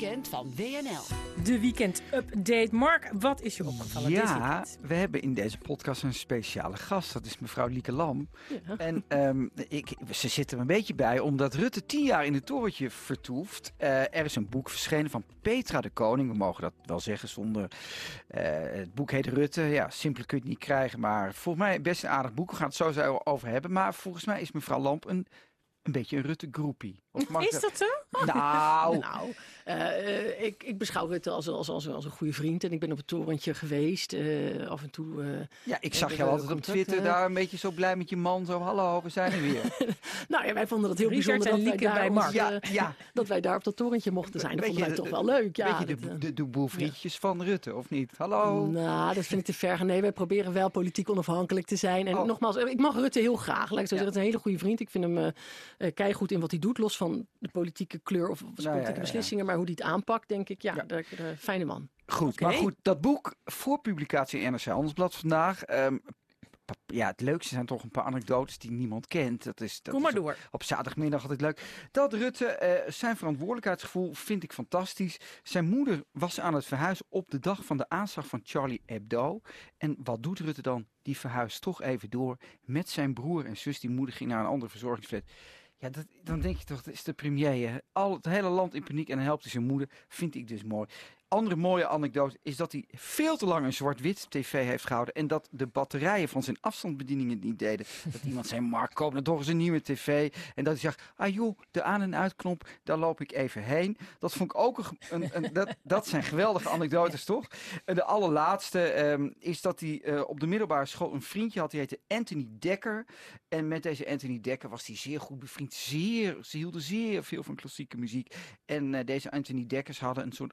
weekend van WNL. De weekend update. Mark, wat is je opgevallen dit Ja, weekend? we hebben in deze podcast een speciale gast. Dat is mevrouw Lieke Lam. Ja. En ehm, ik, ze zit er een beetje bij, omdat Rutte tien jaar in het torentje vertoeft. Eh, er is een boek verschenen van Petra de Koning. We mogen dat wel zeggen zonder... eh, het boek heet Rutte. Ja, simpeler kun je het niet krijgen, maar volgens mij best een aardig boek. We gaan het zo over hebben. Maar volgens mij is mevrouw Lamp een, een beetje een Rutte-groepie. Of mag Is dat zo? Nou, Nou, eh, ik, ik beschouw Rutte als, als, als, als een goede vriend. En ik ben op het torentje geweest. eh, af en toe. eh, ja, ik zag jou dat altijd op Twitter dat, daar een beetje zo blij met je man. Zo, hallo, we zijn er weer. nou ja, wij vonden het heel Richard bijzonder dat wij, daar bij ons, Mark. Ja, ja. dat wij daar op dat torentje mochten zijn. Dat Weet vonden wij je, toch de- wel leuk. Ja, Weet je, dat, de, de, de boelvriendjes van Rutte, of niet? Hallo? Nou, dat vind ik te ver. Nee, wij proberen wel politiek onafhankelijk te zijn. En Oh. nogmaals, ik mag Rutte heel graag. Ik zo Ja. zeggen, het is een hele goede vriend. Ik vind hem eh eh, keigoed in wat hij doet. Los van de politieke kleur of ja, politieke ja, ja. beslissingen. Maar hoe hij het aanpakt, denk ik. Ja, Ja. De, de fijne man. Goed, maar goed, dat boek voor publicatie in NRC Handelsblad vandaag. ehm, ja, het leukste zijn toch een paar anekdotes die niemand kent. Dat is, dat Kom maar is door. Op zaterdagmiddag altijd leuk. Dat Rutte, eh, zijn verantwoordelijkheidsgevoel vind ik fantastisch. Zijn moeder was aan het verhuizen op de dag van de aanslag van Charlie Hebdo. En wat doet Rutte dan? Die verhuist toch even door met zijn broer en zus. Die moeder ging naar een andere verzorgingsflat. Ja, dan denk je toch, dat is de premier. Al het hele land in paniek en helpt hij zijn moeder. Vind ik dus mooi. Andere mooie anekdote is dat hij veel te lang een zwart-wit tv heeft gehouden. En dat de batterijen van zijn afstandsbedieningen niet deden. Dat iemand zei, Mark, koop nou toch eens een nieuwe tv. En dat hij zegt, ah joh, de aan- en uitknop, daar loop ik even heen. Dat vond ik ook een, een, een- dat, dat zijn geweldige anekdotes, toch? En de allerlaatste ehm, is dat hij eh, op de middelbare school een vriendje had. Die heette Anthony Dekker. En met deze Anthony Dekker was hij zeer goed bevriend. Zeer, ze hielden zeer veel van klassieke muziek. En eh, deze Anthony Dekkers hadden een soort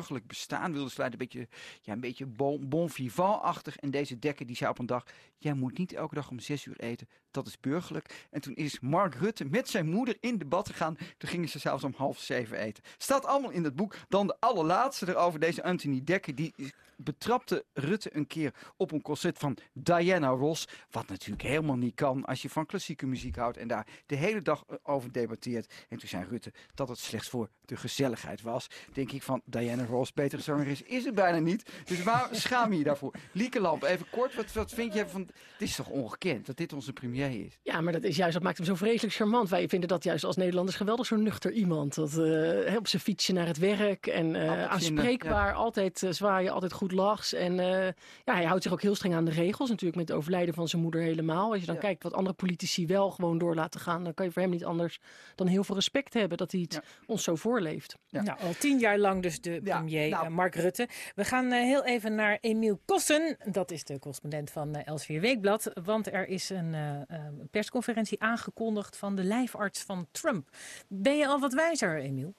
anti-burgerlijk bestaan. Wilden ze leiden, een beetje, ja, een beetje bon, bon vivant-achtig. En deze Dekker die zei op een dag, jij moet niet elke dag om zes uur eten. Dat is burgerlijk. En toen is Mark Rutte met zijn moeder in debat gegaan. Toen gingen ze zelfs om half zeven eten. Staat allemaal in het boek. Dan de allerlaatste erover, deze Anthony Dekker. Die betrapte Rutte een keer op een concert van Diana Ross. Wat natuurlijk helemaal niet kan als je van klassieke muziek houdt. En daar de hele dag eh, over debatteert. En toen zei Rutte dat het slechts voor de gezelligheid was. Denk ik van Diana Ross, betere zangeres is het bijna niet. Dus waar schaam je je daarvoor? Lieke Lamp, even kort. Wat, wat vind je van... Het is toch ongekend dat dit onze premier is? Ja, maar dat is juist, dat maakt hem zo vreselijk charmant. Wij vinden dat juist als Nederlanders geweldig zo'n nuchter iemand. Dat eh, op zijn fietsje naar het werk en eh, aanspreekbaar, altijd eh, zwaaien, altijd goed lachs. En eh, ja, hij houdt zich ook heel streng aan de regels. Natuurlijk met het overlijden van zijn moeder helemaal. Als je dan Ja. kijkt wat andere politici wel gewoon door laten gaan, dan kan je voor hem niet anders dan heel veel respect hebben dat hij het Ja. ons zo voorleeft. Ja. Nou, al tien jaar lang dus de Ja, premier nou. eh, Mark Rutte. We gaan eh, heel even naar Emiel Kossen. Dat is de correspondent van eh, Elsevier Weekblad. Want er is een eh, eh, persconferentie aangekondigd van de lijfarts van Trump. Ben je al wat wijzer, Emiel?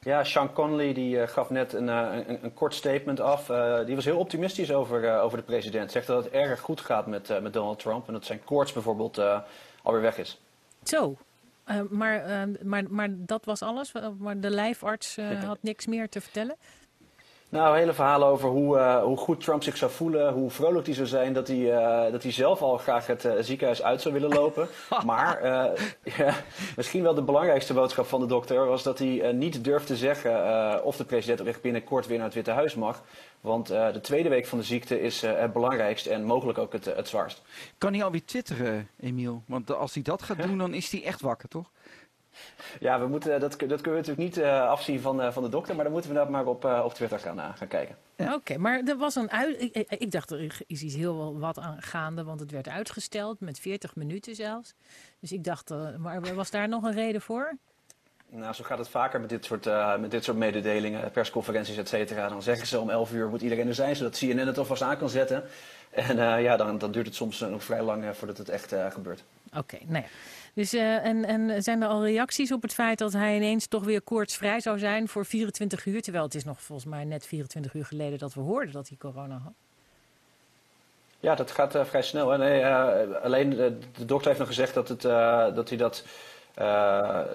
Ja, Sean Conley die gaf net een, eh, een, een kort statement af. Eh, die was heel optimistisch over, eh, over de president. Zegt dat het erg goed gaat met, eh, met Donald Trump en dat zijn koorts bijvoorbeeld eh, alweer weg is. Zo. Eh, maar, eh, maar, maar dat was alles? Maar de lijfarts eh, had niks meer te vertellen? Nou, hele verhalen over hoe, eh, hoe goed Trump zich zou voelen, hoe vrolijk hij zou zijn, dat hij, eh, dat hij zelf al graag het eh, ziekenhuis uit zou willen lopen. maar ja, misschien wel de belangrijkste boodschap van de dokter was dat hij niet durft te zeggen of de president echt binnenkort weer naar het Witte Huis mag. Want de tweede week van de ziekte is het belangrijkst en mogelijk ook het, het zwaarst. Kan hij alweer twitteren, Emiel? Want als hij dat gaat doen, dan is hij echt wakker, toch? Ja, we moeten, dat, dat kunnen we natuurlijk niet eh, afzien van, eh, van de dokter, maar dan moeten we dat maar op, eh, op Twitter gaan, eh, gaan kijken. Ja. Oké, maar er was een uit. Ik, dacht er is iets heel wel wat aan gaande, want het werd uitgesteld met 40 minuten zelfs. Dus ik dacht, eh, maar was daar nog een reden voor? Nou, zo gaat het vaker met dit soort, eh, met dit soort mededelingen, persconferenties, et cetera. Dan zeggen ze om 11 uur moet iedereen er zijn, zodat CNN het alvast aan kan zetten. En eh, ja, dan, dan duurt het soms eh, nog vrij lang eh, voordat het echt eh, gebeurt. Oké, nou ja. Dus, eh, en, en zijn er al reacties op het feit dat hij ineens toch weer koortsvrij zou zijn voor 24 uur? Terwijl het is nog volgens mij net 24 uur geleden dat we hoorden dat hij corona had. Ja, dat gaat eh, vrij snel. Hè? Nee, eh, alleen de, dokter heeft nog gezegd dat, het, dat hij dat.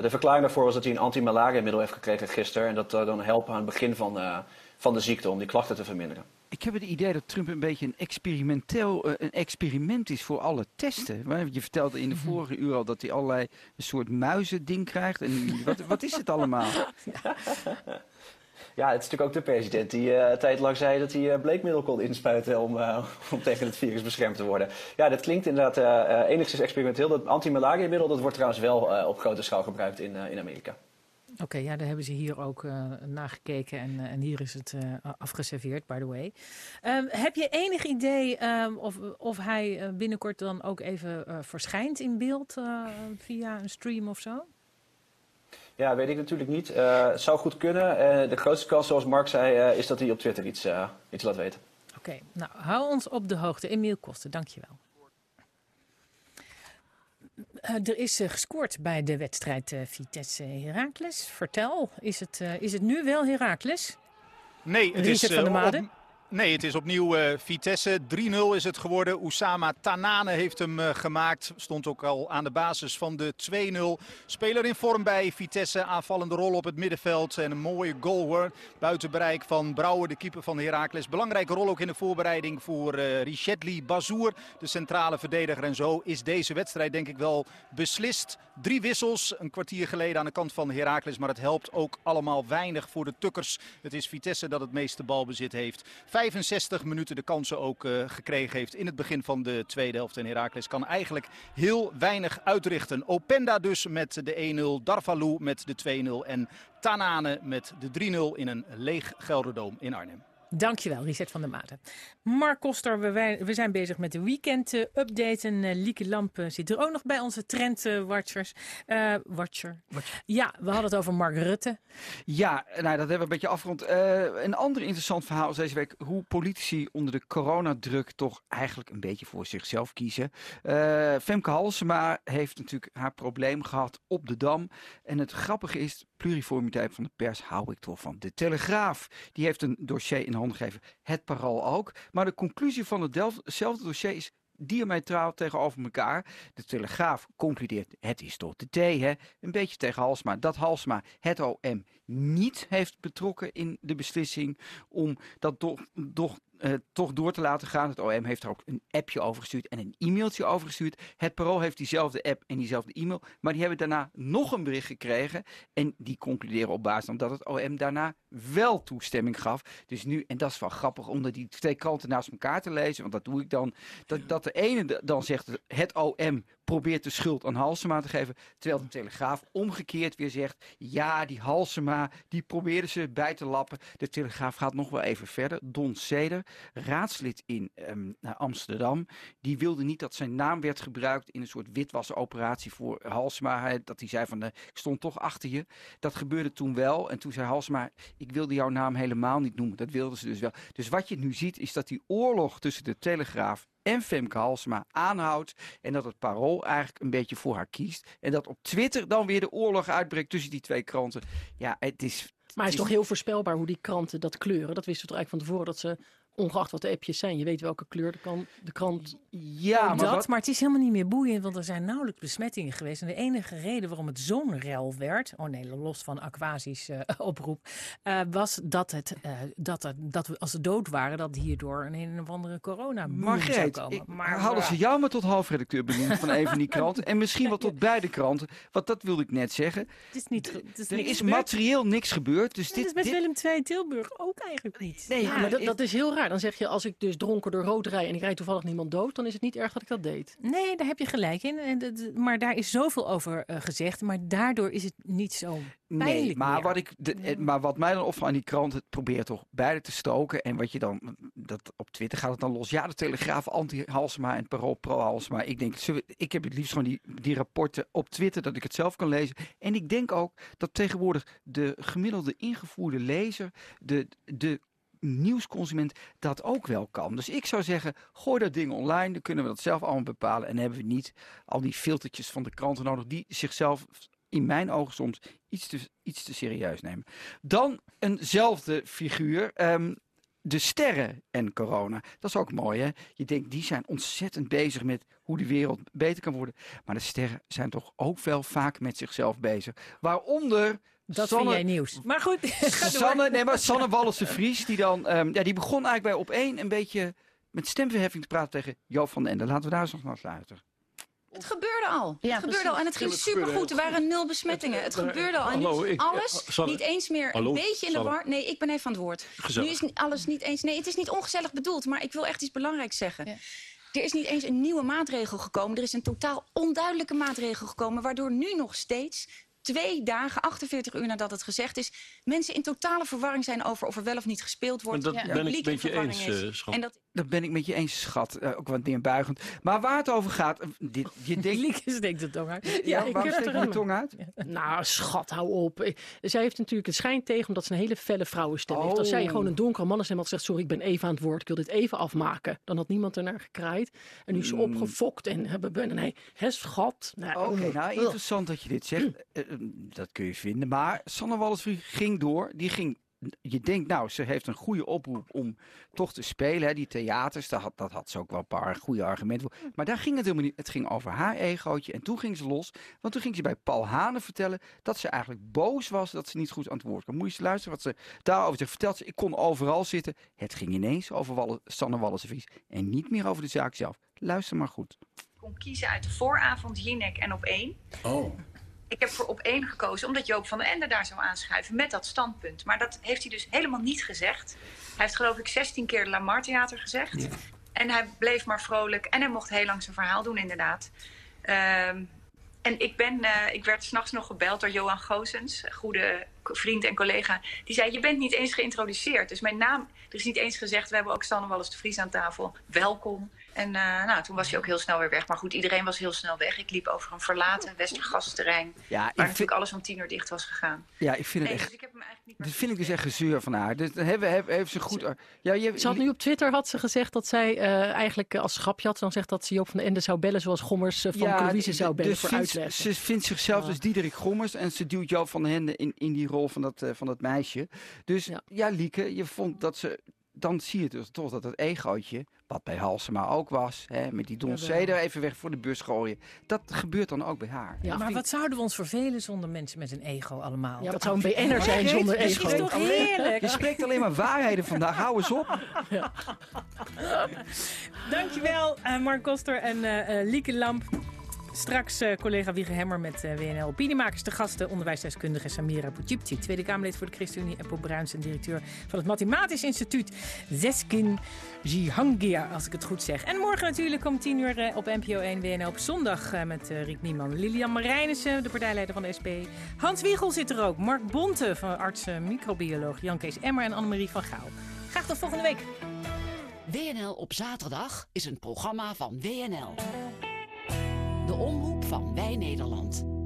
de verklaring daarvoor was dat hij een anti-malaria-middel heeft gekregen gisteren. En dat dan helpen aan het begin van, van de ziekte om die klachten te verminderen. Ik heb het idee dat Trump een beetje een, experimenteel, uh, een experiment is voor alle testen. Je vertelde in de mhm. vorige uur al dat hij allerlei een soort muizending krijgt. En wat, wat is het allemaal? Ja, het is natuurlijk ook de president die uh, een tijd lang zei dat hij uh, bleekmiddel kon inspuiten om, uh, om tegen het virus beschermd te worden. Ja, dat klinkt inderdaad enigszins experimenteel. Dat anti-malaria-middel dat wordt trouwens wel op grote schaal gebruikt in, in Amerika. Oké, ja, daar hebben ze hier ook uh, nagekeken en, en hier is het uh, afgeserveerd, by the way. Um, heb je enig idee um, of, of hij binnenkort dan ook even verschijnt in beeld via een stream of zo? Ja, weet ik natuurlijk niet. het zou goed kunnen. de grootste kans, zoals Mark zei, is dat hij op Twitter iets, iets laat weten. Oké, nou hou ons op de hoogte. Emiel Kosten, dankjewel. Uh, er is uh, gescoord bij de wedstrijd uh, Vitesse-Heracles. Vertel, is het, is het nu wel Heracles? Nee, het is van de Maden. Nee, het is opnieuw uh, Vitesse. 3-0 is het geworden. Oussama Tanane heeft hem uh, gemaakt. Stond ook al aan de basis van de 2-0. Speler in vorm bij Vitesse. Aanvallende rol op het middenveld. En een mooie goal. Buiten bereik van Brouwer, de keeper van Heracles. Belangrijke rol ook in de voorbereiding voor uh, Richetli Bazour. De centrale verdediger. En zo is deze wedstrijd denk ik wel beslist. Drie wissels. Een kwartier geleden aan de kant van Heracles. Maar het helpt ook allemaal weinig voor de Tukkers. Het is Vitesse dat het meeste balbezit heeft. 65 minuten de kansen ook uh, gekregen heeft in het begin van de tweede helft. En Heracles kan eigenlijk heel weinig uitrichten. Openda dus met de 1-0, Darvalu met de 2-0 en Tanane met de 3-0 in een leeg Gelderdoom in Arnhem. Dankjewel, Reset van der Maten. Mark Koster, we, we zijn bezig met de weekend-update. en uh, Lieke Lamp zit er ook nog bij, onze trendwatchers. Uh, watcher. watcher. Ja, we hadden het over Mark Rutte. Ja, nou, dat hebben we een beetje afgerond. Een ander interessant verhaal is deze week hoe politici onder de coronadruk toch eigenlijk een beetje voor zichzelf kiezen. Femke Halsema heeft natuurlijk haar probleem gehad op de Dam. En het grappige is, pluriformiteit van de pers hou ik toch van. De Telegraaf, die heeft een dossier in handen gegeven. Het Parool ook. Maar de conclusie van hetzelfde dossier is diametraal tegenover elkaar. De Telegraaf concludeert, het is tot de T, hè? een beetje tegen Halsma, dat Halsma het OM niet heeft betrokken in de beslissing om dat toch, toch uh, toch door te laten gaan. Het OM heeft er ook een appje over gestuurd en een e-mailtje over gestuurd. Het Parool heeft diezelfde app en diezelfde e-mail. Maar die hebben daarna nog een bericht gekregen. En die concluderen op basis van dat het OM daarna wel toestemming gaf. Dus nu, en dat is wel grappig om die twee kranten naast elkaar te lezen. Want dat doe ik dan. Dat, dat de ene dan zegt het OM probeert de schuld aan Halsema te geven. Terwijl de Telegraaf omgekeerd weer zegt... ja, die Halsema, die probeerden ze bij te lappen. De Telegraaf gaat nog wel even verder. Don Seder, raadslid in um, Amsterdam... die wilde niet dat zijn naam werd gebruikt... in een soort witwasoperatie voor Halsema. Dat hij zei van, uh, ik stond toch achter je. Dat gebeurde toen wel. En toen zei Halsema, ik wilde jouw naam helemaal niet noemen. Dat wilden ze dus wel. Dus wat je nu ziet, is dat die oorlog tussen de Telegraaf en Femke Halsema aanhoudt. En dat het parool eigenlijk een beetje voor haar kiest. En dat op Twitter dan weer de oorlog uitbreekt tussen die twee kranten. Ja, het is... Maar het is toch heel voorspelbaar hoe die kranten dat kleuren. Dat wisten we toch eigenlijk van tevoren dat ze ongeacht wat de appjes zijn. Je weet welke kleur de, kan, de krant... Ja, maar, dat, maar het is helemaal niet meer boeiend, want er zijn nauwelijks besmettingen geweest. En de enige reden waarom het zo'n rel werd, oh nee, los van Aquasisch uh, oproep, uh, was dat, het, uh, dat, het, dat we als ze dood waren, dat hierdoor een een of andere corona zou komen. maar hadden ze jou maar tot hoofdredacteur benoemd van een van die kranten en misschien wel tot beide kranten, want dat wilde ik net zeggen. Het is niet, het is er is materieel niks gebeurd. Dus dit, dat is met dit... Willem II Tilburg ook eigenlijk niet. Nee, ja, maar dat, dat is heel raar. Dan zeg je, als ik dus dronken door rood rij en ik rijd toevallig niemand dood, dan is het niet erg dat ik dat deed. Nee, daar heb je gelijk in. Maar daar is zoveel over uh, gezegd. Maar daardoor is het niet zo Nee, maar wat, ik de, eh, maar wat mij dan opvalt aan die krant, het probeert toch beide te stoken. En wat je dan, dat op Twitter gaat het dan los. Ja, de Telegraaf anti-Halsema en Parool pro-Halsema. Ik denk, ik heb het liefst gewoon die, die rapporten op Twitter, dat ik het zelf kan lezen. En ik denk ook dat tegenwoordig de gemiddelde ingevoerde lezer, de, de nieuwsconsument dat ook wel kan. Dus ik zou zeggen, gooi dat ding online, dan kunnen we dat zelf allemaal bepalen. En hebben we niet al die filtertjes van de kranten nodig die zichzelf in mijn ogen soms iets te, iets te serieus nemen. Dan eenzelfde figuur. Um, de sterren en corona. Dat is ook mooi, hè? Je denkt, die zijn ontzettend bezig met hoe de wereld beter kan worden. Maar de sterren zijn toch ook wel vaak met zichzelf bezig. Waaronder... Dat Sanne, vind jij nieuws. Maar goed, Sanne, nee, maar Sanne Wallis de Vries, die dan, um, ja, die begon eigenlijk bij op één een beetje met stemverheffing te praten tegen Joop van den Ende. Laten we daar eens nog naar sluiten. Het gebeurde al. Ja, het gebeurde al. En het ging supergoed. Er waren nul besmettingen. Het, gebeurde al. En nu is alles niet eens meer een beetje in de war. Nee, ik ben even aan het woord. Nu is alles niet eens... Nee, het is niet ongezellig bedoeld. Maar ik wil echt iets belangrijks zeggen. Er is niet eens een nieuwe maatregel gekomen. Er is een totaal onduidelijke maatregel gekomen... waardoor nu nog steeds twee dagen, 48 uur nadat het gezegd is... mensen in totale verwarring zijn over of er wel of niet gespeeld wordt. dat ben ik met je eens, uh, schat. En dat... dat ben ik met je eens, schat. Uh, ook wat neerbuigend. Maar waar het over gaat... Uh, dit, je denkt... Steekt de tong uit. Ja, ja ik waarom steek je de tong uit? Nou, schat, hou op. Zij heeft natuurlijk het schijn tegen omdat ze een hele felle vrouwenstem oh. heeft. Als zij oh. gewoon een donkere mannenstem had gezegd... sorry, ik ben even aan het woord, ik wil dit even afmaken. Dan had niemand ernaar gekraaid. En nu is ze mm. opgefokt en hebben we... Nee, hè, schat. Nou, Oké, nou interessant dat je dit zegt dat kun je vinden. Maar Sanne Wallisvlieg ging door. Die ging je denkt, nou, ze heeft een goede oproep om toch te spelen. Hè. Die theaters, dat had, dat had ze ook wel een paar goede argumenten voor. Maar daar ging het helemaal niet. Het ging over haar egootje. En toen ging ze los. Want toen ging ze bij Paul Hane vertellen dat ze eigenlijk boos was dat ze niet goed aan het woord kwam. Moet je eens luisteren wat ze daarover zegt. Vertelt ze, ik kon overal zitten. Het ging ineens over Walle, Sanne Wallisvlieg. En niet meer over de zaak zelf. Luister maar goed. Ik kon kiezen uit de vooravond, Jinek en op één. Oh ik heb voor op één gekozen omdat Joop van den Ende daar zou aanschuiven met dat standpunt. Maar dat heeft hij dus helemaal niet gezegd. Hij heeft geloof ik 16 keer de Lamar Theater gezegd. En hij bleef maar vrolijk en hij mocht heel lang zijn verhaal doen inderdaad. Ehm, en ik, ben, uh, ik werd s'nachts nog gebeld door Johan Goosens, goede vriend en collega. Die zei, je bent niet eens geïntroduceerd. Dus mijn naam, er is niet eens gezegd, we hebben ook Sanne Wallis de Vries aan tafel. Welkom. En uh, nou, toen was hij ook heel snel weer weg. Maar goed, iedereen was heel snel weg. Ik liep over een verlaten Westergasterrein. Ja, waar vind... natuurlijk alles om tien uur dicht was gegaan. Ja, ik vind het echt... Dus ik heb hem eigenlijk niet dat vind ik dus echt gezeur van haar. Dus hebben, hebben, heeft ze goed... Ja, je... Ze had nu op Twitter had ze gezegd dat zij uh, eigenlijk als grapje had dan zegt dat ze Joop van de Ende zou bellen zoals Gommers uh, van ja, Louise zou bellen dus voor vindt, uitleg. Ze vindt zichzelf ja. dus Diederik Gommers en ze duwt Joop van de Ende in, in die rol van dat, uh, van dat meisje. Dus ja. ja, Lieke, je vond dat ze dan zie je dus toch dat het egootje, wat bij Halsema ook was, hè, met die Don er even weg voor de bus gooien, dat gebeurt dan ook bij haar. Ja, maar wat zouden we ons vervelen zonder mensen met een ego allemaal? Ja, wat zou een BN'er zijn zonder ego? Dat is toch heerlijk? Je spreekt alleen maar waarheden vandaag, hou eens op. Ja. Dankjewel uh, Mark Koster en uh, uh, Lieke Lamp. Straks uh, collega Wiege Hemmer met uh, WNL Opiniemakers. De gasten onderwijsdeskundige Samira Poetjipti. Tweede Kamerlid voor de ChristenUnie. En Pop Bruins en directeur van het Mathematisch Instituut. Zeskin Jihangia, als ik het goed zeg. En morgen natuurlijk om 10 uur uh, op NPO 1 WNL op zondag. met Riek Nieman. Lilian Marijnissen, de partijleider van de SP. Hans Wiegel zit er ook. Mark Bonte van arts microbioloog. Jan Kees Emmer en Annemarie van Gaal. Graag tot volgende week. WNL op zaterdag is een programma van WNL. Omroep van Wij Nederland.